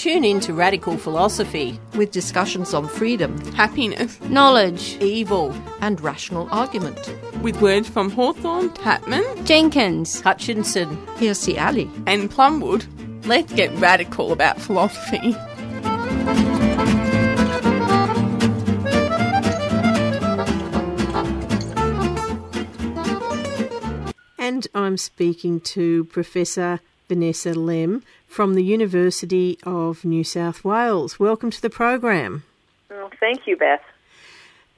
Tune in to Radical Philosophy with discussions on freedom, happiness, Knowledge. evil, and rational argument. with words from Hawthorne, Tatman, Jenkins. Hutchinson, Here's the alley. and Plumwood. Let's get radical about philosophy. And I'm speaking to Professor Vanessa Lemm from the University of New South Wales. Welcome to the program. Oh, thank you, Beth.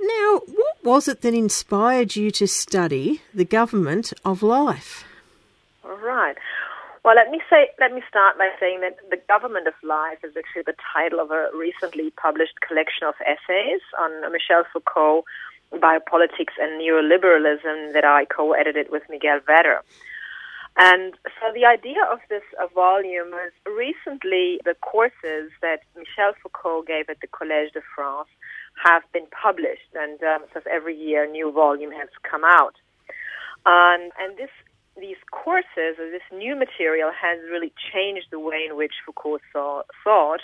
Now, what was it that inspired you to study the government of life? All right. Well, let me say, let me start by saying that the government of life is actually the title of a recently published collection of essays on Michel Foucault, biopolitics and neoliberalism that I co-edited with Miguel Vatter. And so the idea of this volume was recently the courses that Michel Foucault gave at the Collège de France have been published, and um, so every year a new volume has come out. Um, and this these courses or this new material has really changed the way in which Foucault saw, thought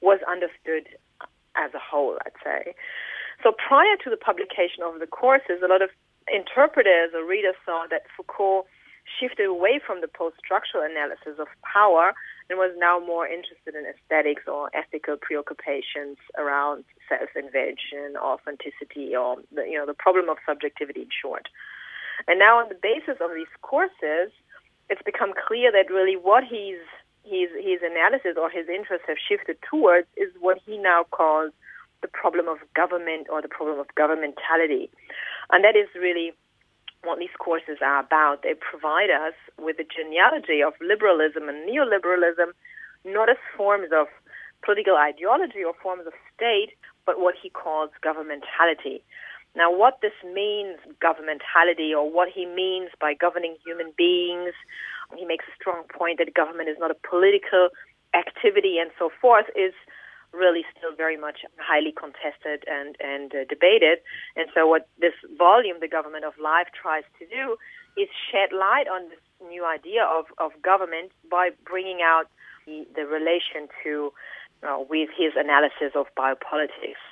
was understood as a whole, I'd say. So prior to the publication of the courses, a lot of interpreters or readers saw that Foucault shifted away from the post-structural analysis of power and was now more interested in aesthetics or ethical preoccupations around self-invention, authenticity, or the, you know the problem of subjectivity in short. And now, on the basis of these courses, it's become clear that really what he's his his analysis or his interests have shifted towards is what he now calls the problem of government or the problem of governmentality, and that is really what these courses are about. They provide us with a genealogy of liberalism and neoliberalism, not as forms of political ideology or forms of state, but what he calls governmentality. Now, what this means, governmentality, or what he means by governing human beings, he makes a strong point that government is not a political activity and so forth, is really still very much highly contested and, and uh, debated. And so, what this volume, The Government of Life, tries to do is shed light on this new idea of, of government by bringing out the, the relation to, uh, with his analysis of biopolitics.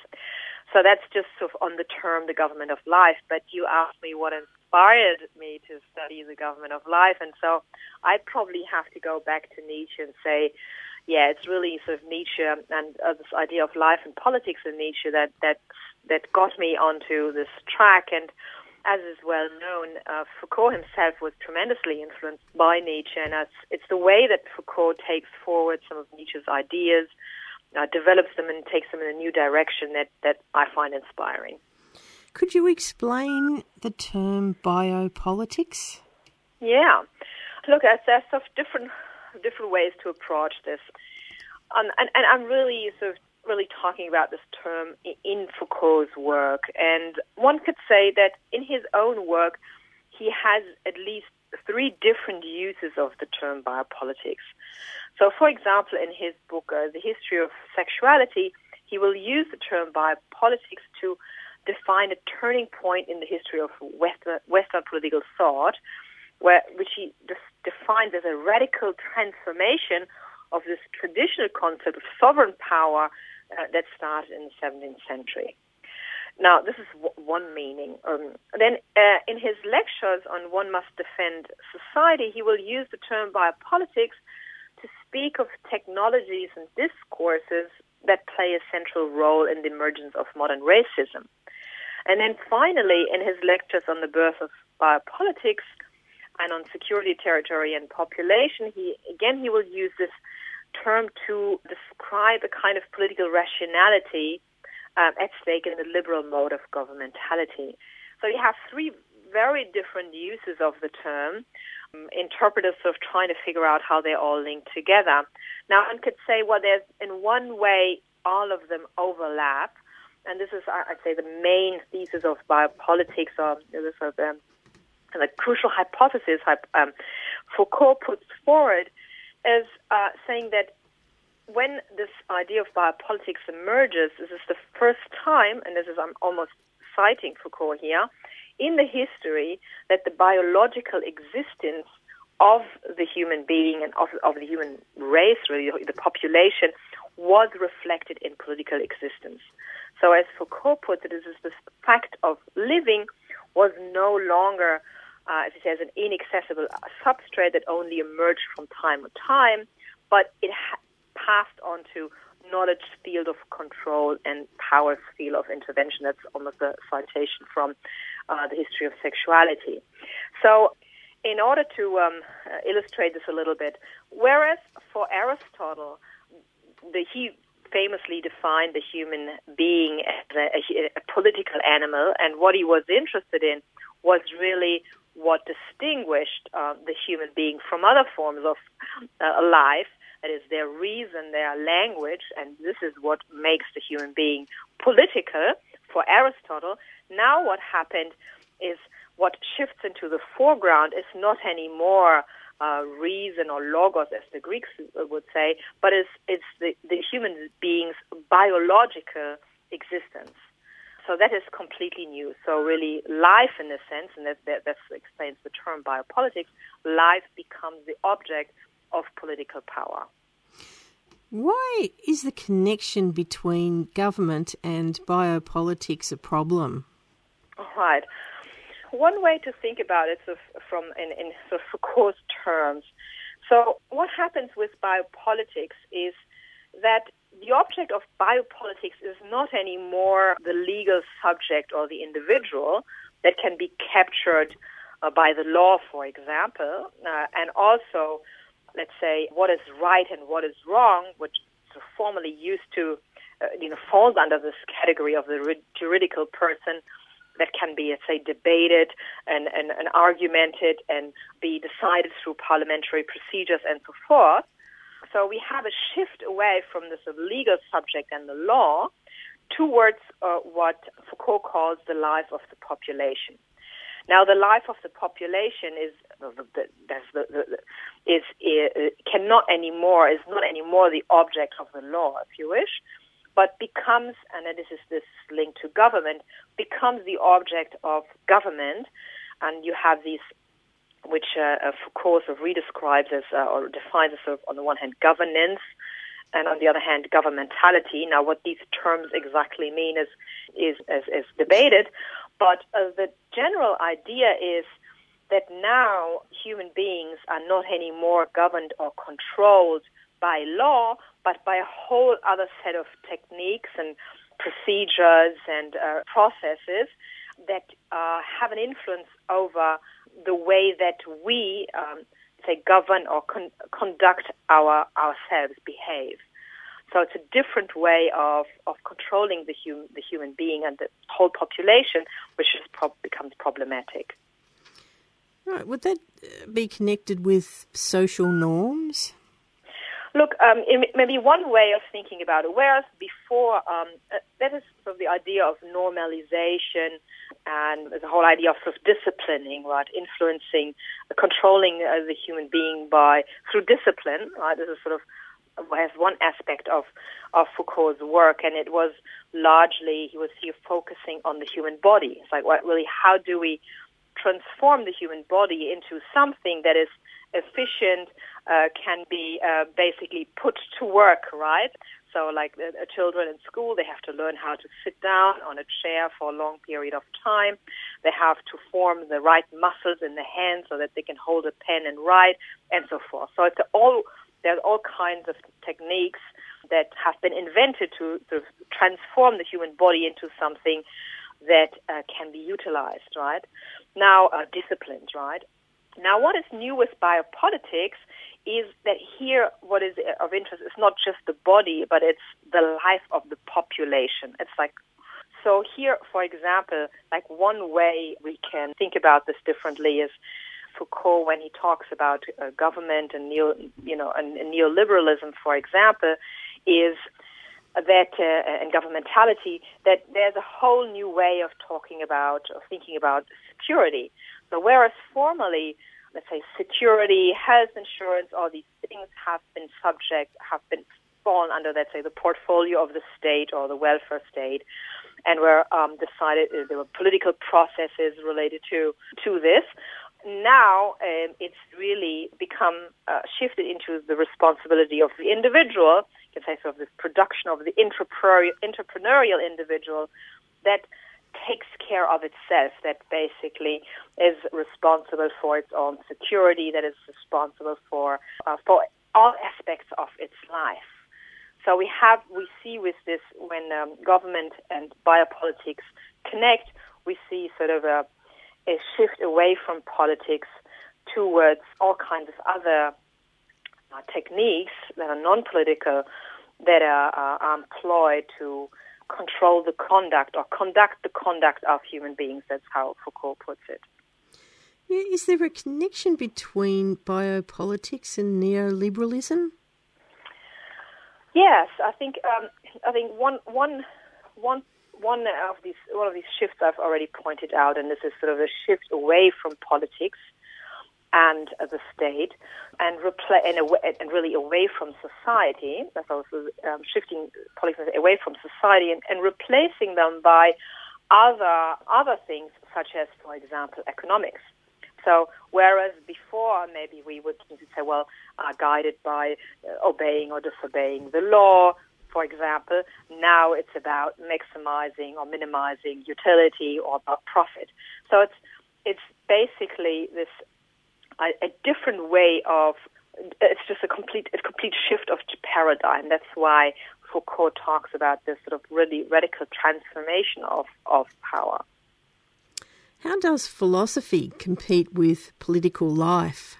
So that's just sort of on the term the government of life. But you asked me what inspired me to study the government of life, and so I'd probably have to go back to Nietzsche and say, yeah, it's really sort of Nietzsche and uh, this idea of life and politics in Nietzsche that that that got me onto this track. And as is well known, uh, Foucault himself was tremendously influenced by Nietzsche, and it's, it's the way that Foucault takes forward some of Nietzsche's ideas uh, develops them and takes them in a new direction that, that I find inspiring. Could you explain the term biopolitics? Yeah, look, there's, sort of different different ways to approach this, um, and, and I'm really sort of really talking about this term in Foucault's work. And one could say that in his own work, he has at least three different uses of the term biopolitics. So, for example, in his book, uh, The History of Sexuality, he will use the term biopolitics to define a turning point in the history of Western, Western political thought, where, which he defines as a radical transformation of this traditional concept of sovereign power uh, that started in the 17th century. Now, this is one meaning. Um, then, uh, in his lectures on One Must Defend Society, he will use the term biopolitics to speak of technologies and discourses that play a central role in the emergence of modern racism. And then finally, in his lectures on the birth of biopolitics and on security, territory, and population, he again he will use this term to describe a kind of political rationality um, at stake in the liberal mode of governmentality. So you have three very different uses of the term. Um, interpreters sort of trying to figure out how they all link together. Now, one could say, well, there's in one way all of them overlap, and this is, I'd say, the main thesis of biopolitics, or this is um, the crucial hypothesis um, Foucault puts forward, is uh, saying that when this idea of biopolitics emerges, this is the first time, and this is I'm almost citing Foucault here, in the history that the biological existence of the human being and of, of the human race, really the population, was reflected in political existence. So, as Foucault puts is the fact of living was no longer, uh, as he says, an inaccessible substrate that only emerged from time to time, but it ha- passed on to knowledge field of control and power field of intervention. That's almost a citation from uh, the history of sexuality. So, in order to um, uh, illustrate this a little bit, whereas for Aristotle, the, he famously defined the human being as a, a, a political animal, and what he was interested in was really what distinguished uh, the human being from other forms of uh, life. That is their reason, their language, and this is what makes the human being political for Aristotle. Now, what happened is what shifts into the foreground is not anymore uh, reason or logos, as the Greeks would say, but it's, it's the, the human being's biological existence. So that is completely new. So really, life, in a sense, and that, that, that explains the term biopolitics, life becomes the object of political power. Why is the connection between government and biopolitics a problem? Right one way to think about it so from in, in sort of Foucault's terms. So what happens with biopolitics is that the object of biopolitics is not anymore the legal subject or the individual that can be captured uh, by the law, for example, uh, and also, let's say, what is right and what is wrong, which formerly used to, uh, you know, falls under this category of the juridical person that can be, let's say, debated and, and, and argumented and be decided through parliamentary procedures and so forth. So we have a shift away from the sort of legal subject and the law towards uh, what Foucault calls the life of the population. Now, the life of the population is is, is cannot anymore is not anymore the object of the law, if you wish, but becomes, and this is this link to government, becomes the object of government, and you have these, which uh, Foucault sort of redescribes as uh, or defines as sort of, on the one hand governance, and on the other hand governmentality. Now, what these terms exactly mean is is is, is debated, but uh, the general idea is that now human beings are not anymore governed or controlled by law, but by a whole other set of techniques and procedures and uh, processes that uh, have an influence over the way that we, um, say, govern or con- conduct our ourselves, behave. So it's a different way of, of controlling the, hum- the human being and the whole population, which pro- becomes problematic. Right. Would that uh, be connected with social norms? Look, um, maybe one way of thinking about it, whereas before, um, uh, that is sort of the idea of normalization and the whole idea of sort of disciplining, right, influencing, uh, controlling uh, the human being by through discipline, right. This is sort of has one aspect of of Foucault's work, and it was largely he was here focusing on the human body. It's like, what really, how do we transform the human body into something that is efficient, uh, can be uh, basically put to work, right? So, like uh, children in school, they have to learn how to sit down on a chair for a long period of time. They have to form the right muscles in the hands so that they can hold a pen and write, and so forth. So, it's all there's all kinds of techniques that have been invented to sort transform the human body into something that uh, can be utilized, right? Now, uh, disciplines, right? Now, what is new with biopolitics is that here what is of interest is not just the body, but it's the life of the population. It's like so here, for example, like one way we can think about this differently is Foucault when he talks about uh, government and neo, you know, and, and neoliberalism, for example, is that uh, and governmentality that there's a whole new way of talking about or thinking about security. So whereas formerly, let's say security, health insurance, all these things have been subject, have been fallen under, let's say, the portfolio of the state or the welfare state, and were um, decided uh, there were political processes related to to this. Now um, it's really become uh, shifted into the responsibility of the individual, you can say sort of this production of the entrepreneurial, entrepreneurial individual that takes care of itself, that basically is responsible for its own security, that is responsible for uh, for all aspects of its life. So we have we see with this when um, government and biopolitics connect, we see sort of a a shift away from politics towards all kinds of other uh, techniques that are non-political that are, are employed to control the conduct or conduct the conduct of human beings. That's how Foucault puts it. Yeah, is there a connection between biopolitics and neoliberalism? Yes, I think um, I think one one one one of these one of these shifts I've already pointed out, and this is sort of a shift away from politics and the state, and and really away from society. That's also um, shifting policies away from society and, and replacing them by other other things, such as, for example, economics. So, whereas before maybe we would say, well, uh, guided by uh, obeying or disobeying the law, for example, now it's about maximizing or minimizing utility or about profit. So it's it's basically this a, a different way of it's just a complete a complete shift of paradigm. That's why Foucault talks about this sort of really radical transformation of, of power. How does philosophy compete with political life?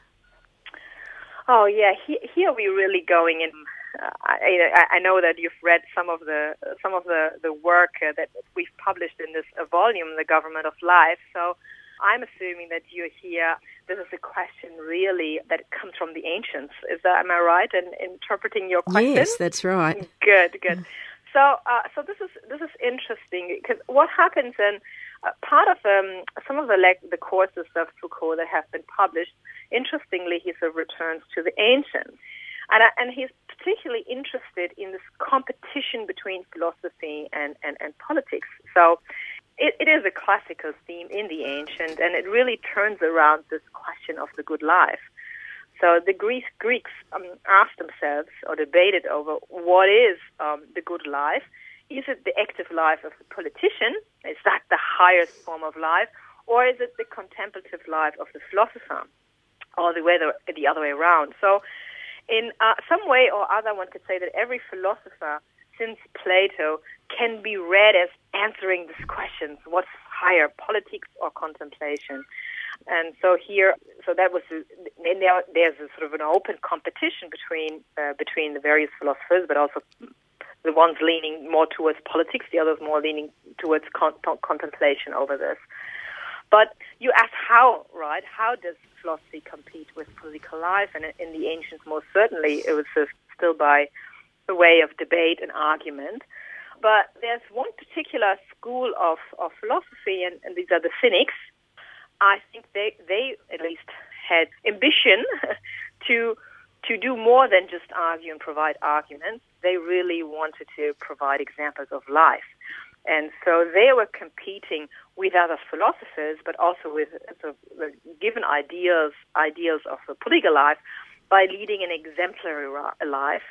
Oh yeah, here, here we're really going in I, I know that you've read some of the some of the the work uh, that we've published in this uh, volume, "The Government of Life." So, I'm assuming that you're here. This is a question really that comes from the ancients. Is that am I right in interpreting your question? Yes, that's right. Good, good. So, uh, so this is this is interesting because what happens in uh, part of um, some of the le- the courses of Foucault that have been published. Interestingly, he sort of returns to the ancients. And, and he's particularly interested in this competition between philosophy and, and, and politics. So it, it is a classical theme in the ancient, and it really turns around this question of the good life. So the Greek, Greeks um, asked themselves or debated over what is um, the good life. Is it the active life of the politician? Is that the highest form of life? Or is it the contemplative life of the philosopher? Or the, way the, the other way around. So in uh, some way or other, one could say that every philosopher since Plato can be read as answering these questions: what's higher, politics or contemplation? And so here, so that was, and there, there's a sort of an open competition between uh, between the various philosophers, but also the ones leaning more towards politics, the others more leaning towards con- contemplation over this. But you ask how, right? How does philosophy compete with political life? And in the ancients, most certainly, it was still by the way of debate and argument. But there's one particular school of, of philosophy, and, and these are the Cynics. I think they, they at least had ambition to to do more than just argue and provide arguments. They really wanted to provide examples of life. And so they were competing with other philosophers, but also with sort of given ideas, ideals of a political life by leading an exemplary life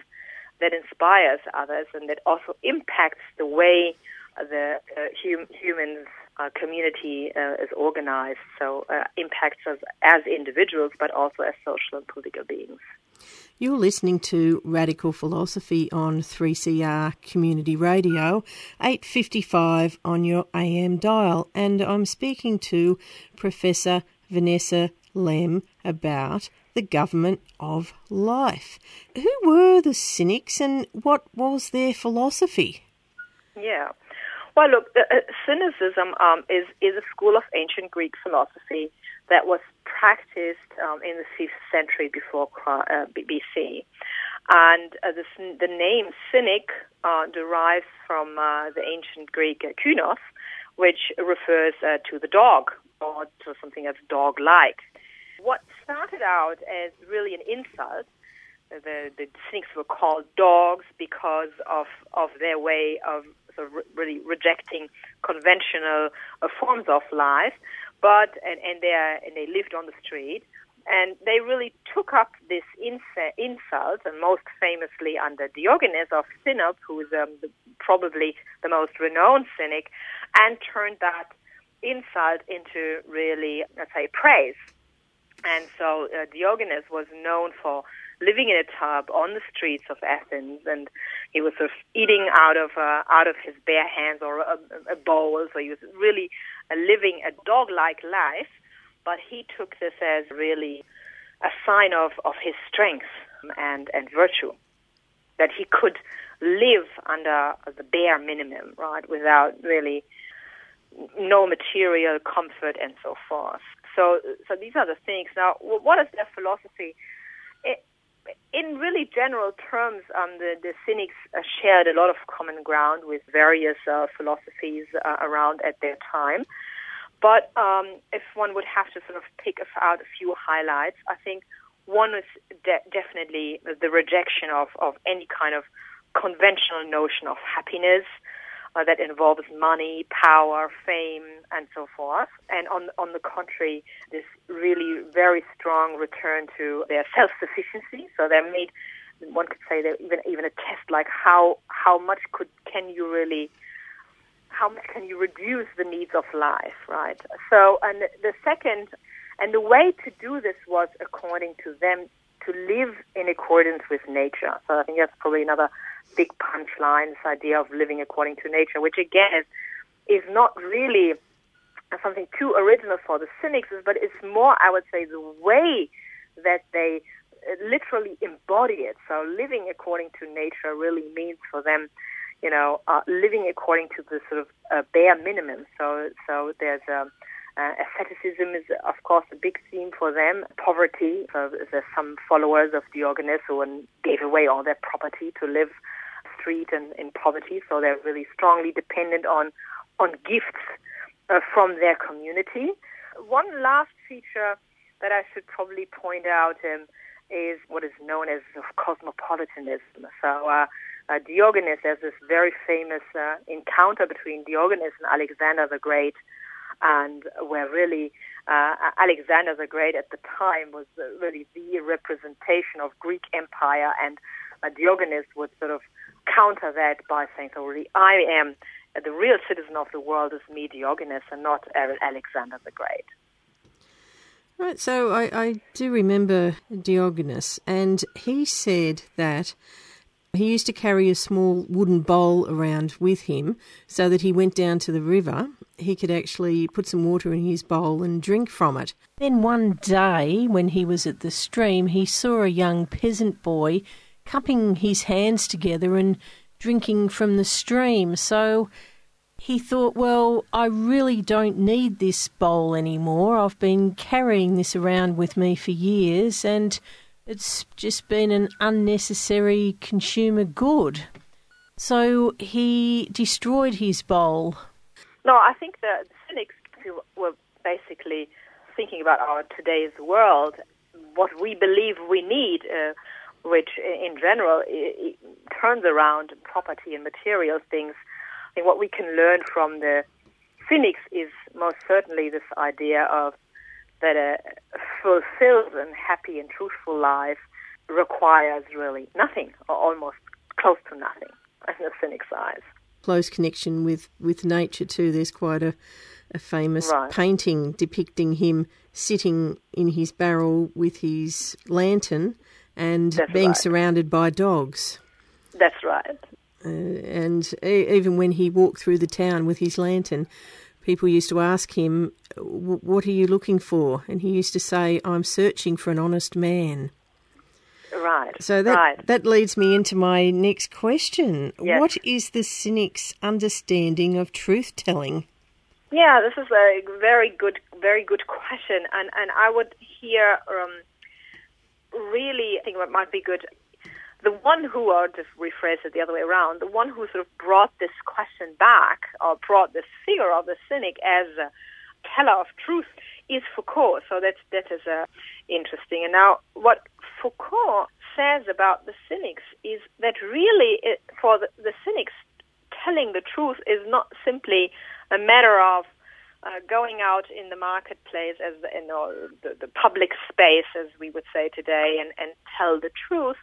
that inspires others and that also impacts the way the uh, hum- humans uh, community uh, is organized. So uh, impacts us as individuals, but also as social and political beings. You're listening to Radical Philosophy on 3CR Community Radio, 855 on your AM dial, and I'm speaking to Professor Vanessa Lemm about the government of life. Who were the cynics and what was their philosophy? Yeah. Well, look, uh, cynicism um, is, is a school of ancient Greek philosophy that was practiced um, in the 5th century before uh, BC. And uh, the, the, name cynic uh, derives from uh, the ancient Greek kynos, which refers uh, to the dog or to something that's dog like. What started out as really an insult, the, the cynics were called dogs because of, of their way of sort of really rejecting conventional uh, forms of life, but and, and they are, and they lived on the street. And they really took up this insult, and most famously under Diogenes of Sinope, who is um, the, probably the most renowned cynic, and turned that insult into really, let's say, praise. And so uh, Diogenes was known for living in a tub on the streets of Athens, and he was sort of eating out of uh, out of his bare hands or a, a bowl. So he was really living a dog-like life but he took this as really a sign of, of his strength and, and virtue, that he could live under the bare minimum, right, without really no material comfort and so forth. So, so these are the things. Now, what is their philosophy? It, in really general terms, um, the, the Cynics uh, shared a lot of common ground with various uh, philosophies uh, around at their time. But um, if one would have to sort of pick out a few highlights, I think one is de- definitely the rejection of, of any kind of conventional notion of happiness uh, that involves money, power, fame, and so forth. And on on the contrary, this really very strong return to their self-sufficiency. So they're made one could say that even even a test like how how much could can you really how much can you reduce the needs of life, right? So, and the second, and the way to do this was, according to them, to live in accordance with nature. So I think that's probably another big punchline, this idea of living according to nature, which again is, is not really something too original for the cynics, but it's more, I would say, the way that they literally embody it. So living according to nature really means for them you know, uh, living according to the sort of uh, bare minimum. So, so there's um, uh, asceticism is of course a big theme for them. Poverty. So there's some followers of Diogenes who gave away all their property to live street and in poverty. So they're really strongly dependent on on gifts uh, from their community. One last feature that I should probably point out um, is what is known as cosmopolitanism. So uh, uh, Diogenes, there's this very famous uh, encounter between Diogenes and Alexander the Great, and where really uh, Alexander the Great at the time was really the representation of Greek Empire, and uh, Diogenes would sort of counter that by saying, "So really, I am the real citizen of the world is me, Diogenes, and not Alexander the Great." Right, so I, I do remember Diogenes, and he said that he used to carry a small wooden bowl around with him so that he went down to the river. He could actually put some water in his bowl and drink from it. Then one day, when he was at the stream, he saw a young peasant boy cupping his hands together and drinking from the stream. So he thought, well, I really don't need this bowl anymore. I've been carrying this around with me for years and it's just been an unnecessary consumer good. So he destroyed his bowl. No, I think the cynics were basically thinking about our today's world, what we believe we need, uh, which in general turns around property and material things. I think what we can learn from the cynics is most certainly this idea of that a fulfilled and happy and truthful life requires really nothing, or almost close to nothing, in the cynic's eyes. Close connection with, with nature, too. There's quite a, a famous right. painting depicting him sitting in his barrel with his lantern and That's being right. surrounded by dogs. That's right. Uh, and even when he walked through the town with his lantern, people used to ask him, What are you looking for? And he used to say, I'm searching for an honest man. Right. So that, right. that leads me into my next question. Yes. What is the cynic's understanding of truth telling? Yeah, this is a very good, very good question, and and I would here um, really think what might be good. The one who, or to rephrase it the other way around, the one who sort of brought this question back, or brought this figure of the cynic as a teller of truth, is Foucault. So that's that is uh, interesting. And now, what Foucault says about the cynics is that really, it, for the, the cynics, telling the truth is not simply a matter of uh, going out in the marketplace as the, you know, the, the public space, as we would say today, and, and tell the truth,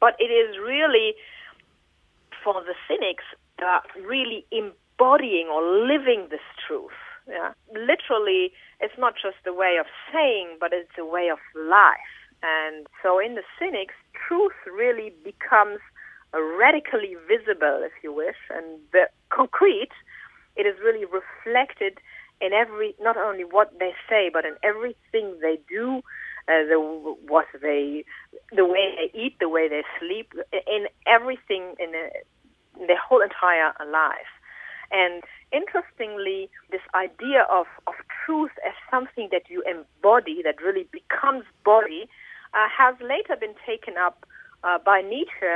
but it is really for the cynics uh, really embodying or living this truth. Yeah? Literally, it's not just a way of saying, but it's a way of life. And so, in the cynics, truth really becomes radically visible, if you wish, and concrete. It is really reflected in every, not only what they say, but in everything they do, uh, the what they, the way they eat, the way they sleep, in everything in, in their whole entire life. And interestingly, this idea of, of truth as something that you embody, that really becomes body, uh, has later been taken up uh, by Nietzsche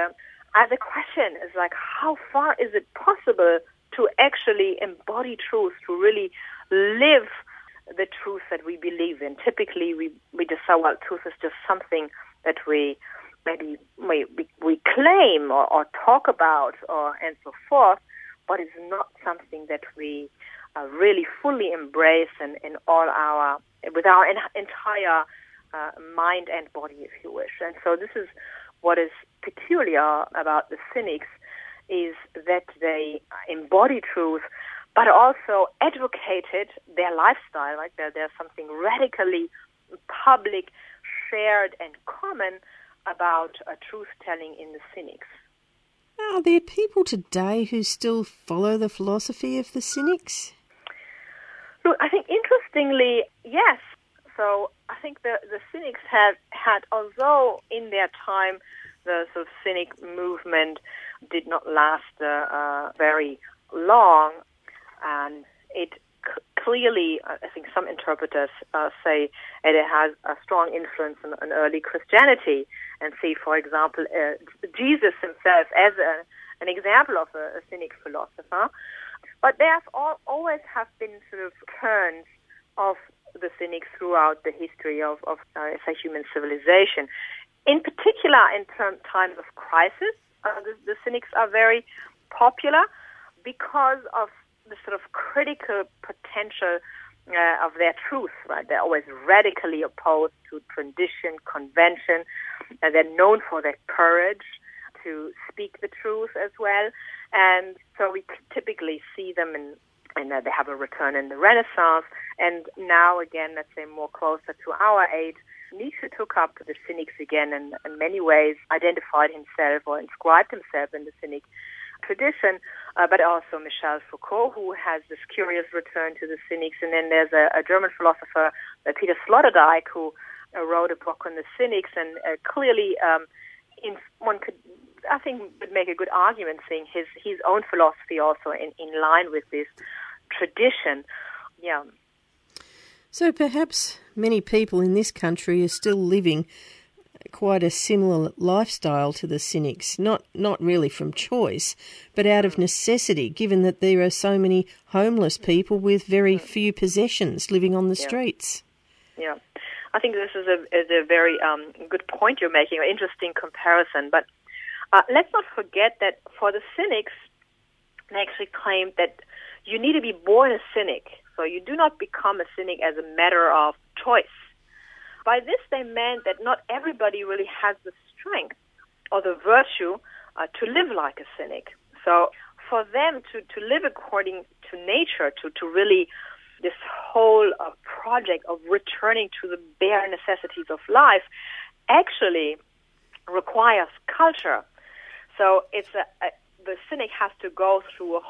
as a question. Is like, how far is it possible to actually embody truth, to really live the truth that we believe in? Typically, we, we just say, well, truth is just something that we maybe we, we, claim or, or talk about or and so forth, but it's not something that we uh, really fully embrace in, in all our with our entire uh, mind and body, if you wish. And so this is what is peculiar about the cynics is that they embody truth, but also advocated their lifestyle. Like there, there's something radically public, shared, and common about uh, truth telling in the cynics. Are there people today who still follow the philosophy of the cynics? Look, I think interestingly, yes. So I think the the cynics have had, although in their time the sort of cynic movement did not last uh, uh, very long, and it c- clearly, I think some interpreters uh, say it has a strong influence on, on early Christianity, and see, for example, uh, Jesus himself as a, an example of a, a cynic philosopher. But there have all, always have been sort of turns of the cynics throughout the history of, of uh, say, human civilization. In particular, in term, times of crisis, uh, the, the cynics are very popular because of the sort of critical potential uh, of their truth, right? They're always radically opposed to tradition, convention. and they're known for their courage to speak the truth as well. And so we typically see them in, and uh, they have a return in the Renaissance. And now again, let's say more closer to our age, Nietzsche took up the cynics again and in many ways identified himself or inscribed himself in the cynic tradition, uh, but also Michel Foucault, who has this curious return to the cynics. And then there's a, a German philosopher, uh, Peter Sloterdijk, who uh, wrote a book on the cynics, and uh, clearly um, in, one could, I think, would make a good argument saying his his own philosophy also in, in line with this tradition. Yeah. So perhaps many people in this country are still living quite a similar lifestyle to the cynics, not not really from choice, but out of necessity, given that there are so many homeless people with very few possessions living on the yeah. streets. Yeah, I think this is a, is a very um, good point you're making, an interesting comparison. But uh, let's not forget that for the cynics, they actually claim that you need to be born a cynic. So you do not become a cynic as a matter of choice by this, they meant that not everybody really has the strength or the virtue uh, to live like a cynic. So for them to, to live according to nature, to, to really this whole uh, project of returning to the bare necessities of life actually requires culture. So it's a, a, the cynic has to go through a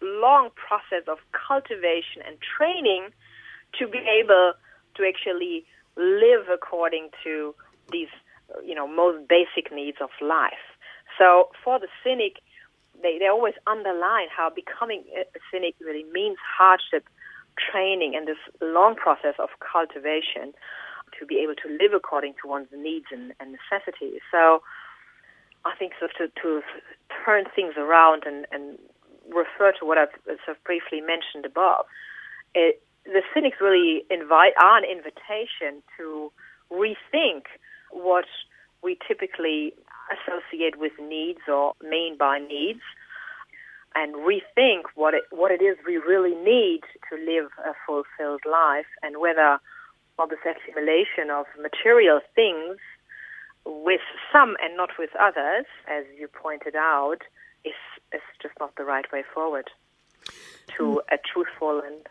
long process of cultivation and training to be able to actually live according to these, you know, most basic needs of life. So for the cynic, they, they always underline how becoming a cynic really means hardship, training and this long process of cultivation to be able to live according to one's needs and, and necessities. So I think so to, to turn things around and, and refer to what I've sort of briefly mentioned above, it, the cynics really invite are an invitation to rethink what we typically associate with needs or mean by needs and rethink what it what it is we really need to live a fulfilled life and whether well, this accumulation of material things with some and not with others, as you pointed out, is is just not the right way forward to mm. a truthful and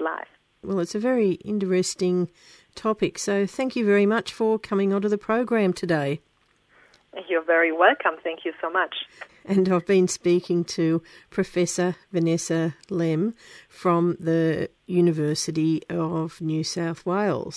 life. Well, it's a very interesting topic. So, thank you very much for coming onto the program today. You're very welcome. Thank you so much. And I've been speaking to Professor Vanessa Lemm from the University of New South Wales.